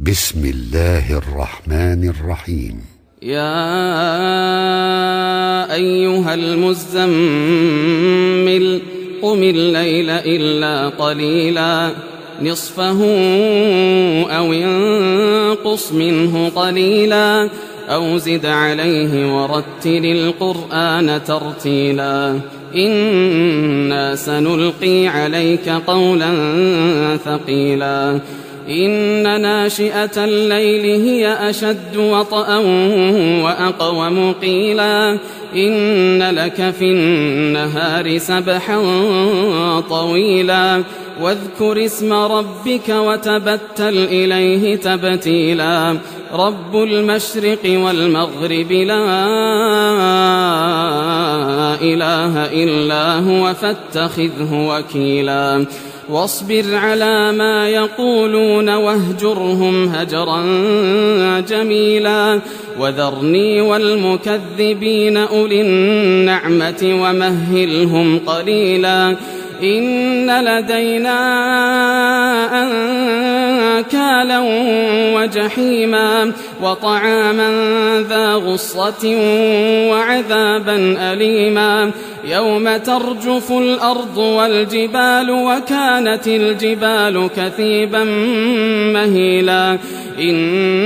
بسم الله الرحمن الرحيم. يا أيها المزمل قم الليل إلا قليلا. نصفه أو انقص منه قليلا. أو زد عليه ورتل القرآن ترتيلا. إنا سنلقي عليك قولا ثقيلا. إن ناشئة الليل هي أشد وطأ وأقوم قيلا إن لك في النهار سبحا طويلا واذكر اسم ربك وتبتل إليه تبتيلا رب المشرق والمغرب لا إله إلا هو فاتخذه وكيلا واصبر على ما يقولون واهجرهم هجرا جميلا وذرني والمكذبين أولي النعمة ومهلهم قليلا إن لدينا أنكالا وجحيما وطعاما ذا غصة وعذابا أليما يوم ترجف الأرض والجبال وكانت الجبال كثيبا مهيلا إنا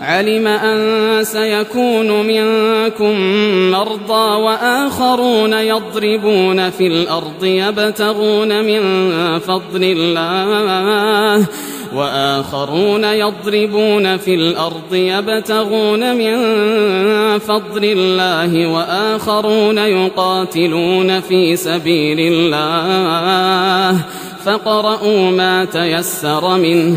علم أن سيكون منكم مرضى وآخرون يضربون في الأرض يبتغون من فضل الله وآخرون يضربون في الأرض يبتغون من فضل الله وآخرون يقاتلون في سبيل الله فقرؤوا ما تيسر منه